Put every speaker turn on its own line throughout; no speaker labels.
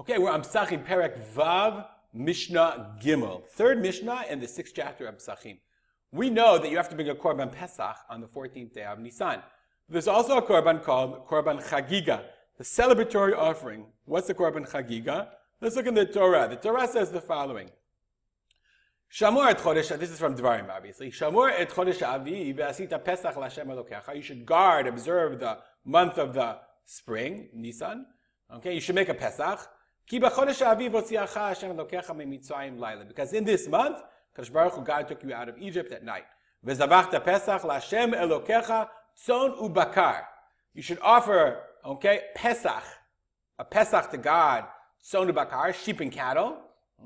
Okay, we're on Psachim Perek Vav Mishnah Gimel, third Mishnah in the sixth chapter of Psachim. We know that you have to bring a Korban Pesach on the 14th day of Nisan. There's also a Korban called Korban Chagiga, the celebratory offering. What's the Korban Chagiga? Let's look in the Torah. The Torah says the following. Shamor et chodesh, this is from Dvarim, obviously. Shamor et chodesh aviv ve'asita pesach l'Hashem Elokecha. You should guard, observe the month of the spring, Nisan. Okay, you should make a Pesach. Because in this month, Kadosh Baruch Hu, God took you out of Egypt at night. Vezavachta Pesach Elokecha Tzon Ubakar. You should offer, okay, Pesach, a Pesach to God, Tzon Ubakar, sheep and cattle,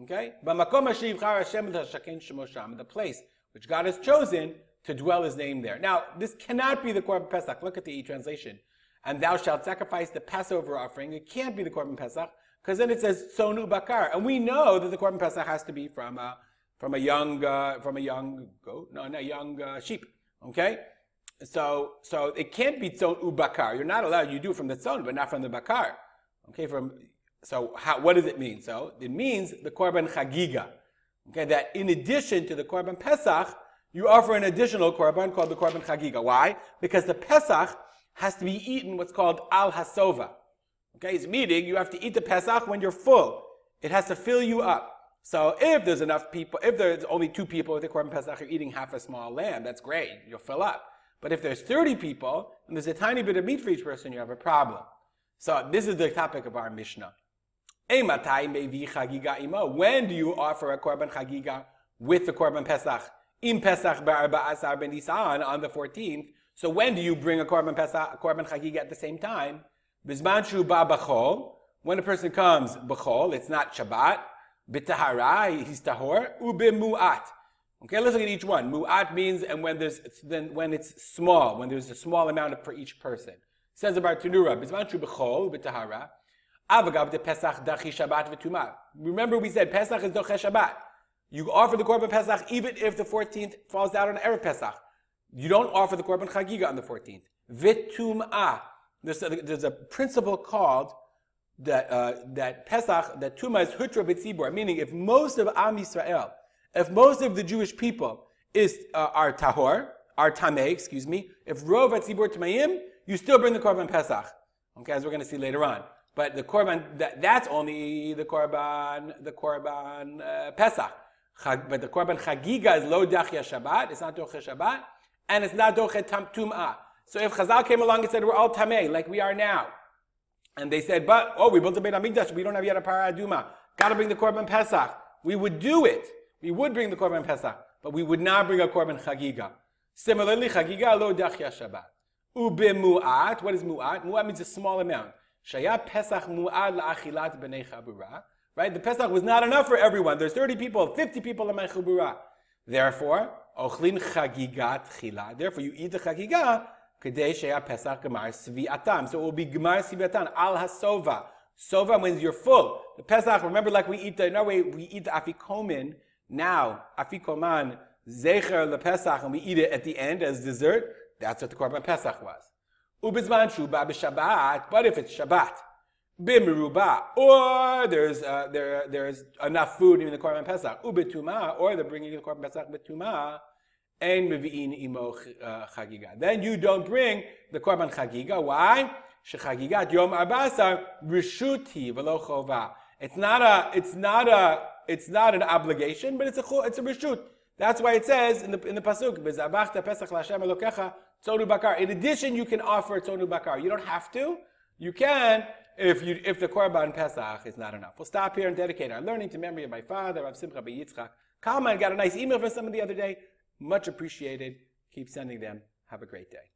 okay? B'makom Hashem the place which God has chosen to dwell His name there. Now, this cannot be the Korban Pesach. Look at the e translation. And thou shalt sacrifice the Passover offering. It can't be the Korban Pesach because then it says sonu bakar, and we know that the korban pesach has to be from a from a young uh, from a young goat, no, not a young uh, sheep. Okay, so so it can't be sonu bakar. You're not allowed. You do from the son, but not from the bakar. Okay, from so how, what does it mean? So it means the korban chagiga. Okay, that in addition to the korban pesach, you offer an additional korban called the korban chagiga. Why? Because the pesach has to be eaten what's called al hasova. Okay, it's meaning you have to eat the Pesach when you're full. It has to fill you up. So if there's enough people, if there's only two people with the Korban Pesach, you're eating half a small lamb, that's great. You'll fill up. But if there's 30 people and there's a tiny bit of meat for each person, you have a problem. So this is the topic of our Mishnah. When do you offer a Korban Chagiga with the Korban Pesach? In Pesach ben Nisan on the 14th. So when do you bring a Korban Pesach, Korban Chagiga at the same time? Bizman ba b'chol. When a person comes b'chol, it's not Shabbat. B'tahara, he's tahor. Ubimu'at. Okay, let's look at each one. Mu'at means and when there's then when it's small, when there's a small amount for each person. Says Bartenura, Bizman shu b'chol b'tahara. Avagav de Pesach dachi Shabbat v'tumah. Remember we said Pesach is doche Shabbat. You offer the Korban Pesach even if the 14th falls out on Erev Pesach. You don't offer the Korban Chagiga on the 14th. V'tumah. There's a, there's a principle called that, uh, that Pesach, that Tuma is Hutra B'tzibur, meaning if most of Am Yisrael, if most of the Jewish people is, uh, are Tahor, are Tameh, excuse me, if Rov Atzibur Tmayim, you still bring the Korban Pesach. Okay, as we're going to see later on. But the Korban, that, that's only the Korban, the Korban uh, Pesach. But the Korban Chagiga is Lo Dachya Shabbat, it's not Doche Shabbat, and it's not Doche Tum'ah. So if Chazal came along and said we're all tamei, like we are now, and they said, but oh, we built a Beit Hamikdash, we don't have yet a Parah Aduma, got to bring the Korban Pesach. We would do it. We would bring the Korban Pesach, but we would not bring a Korban Chagiga. Similarly, Chagiga lo dachya Shabbat. Ube mu'at. What is mu'at? Mu'at means a small amount. Shaya Pesach mu'at la'achilat b'nei chabura. Right? The Pesach was not enough for everyone. There's 30 people, 50 people in my chabura. Therefore, ochlin chagigat chila. Therefore, you eat the chagiga Pesach Gemar Sviatam. So it will be Gemar Sviatam, Al Hasova. Sova means you're full. The Pesach, remember like we eat the, no way, we eat the Afikomen now, Afikoman, Zecher the Pesach, and we eat it at the end as dessert. That's what the Korban Pesach was. Ubizman Shuba b'Shabbat, but if it's Shabbat, b'meruba, or there's uh, there there's enough food in the Korban Pesach, ubituma, or they're bringing the Korban Pesach betuma, and mevi'in imo chagiga. Then you don't bring the korban chagiga. Why? Shechagigat yom arbasar rishuti v'lo chova. It's not a. It's not a. It's not an obligation, but it's a. It's a rishut. That's why it says in the in the pasuk bezabachta pesach l'Hashem elokecha tzonu bakar. In addition, you can offer tzonu bakar. You don't have to. You can if you if the korban pesach is not enough. We'll stop here and dedicate our learning to memory of my father, Rav Simcha Yitzchak. Kalman got a nice email from someone the other day. Much appreciated. Keep sending them. Have a great day.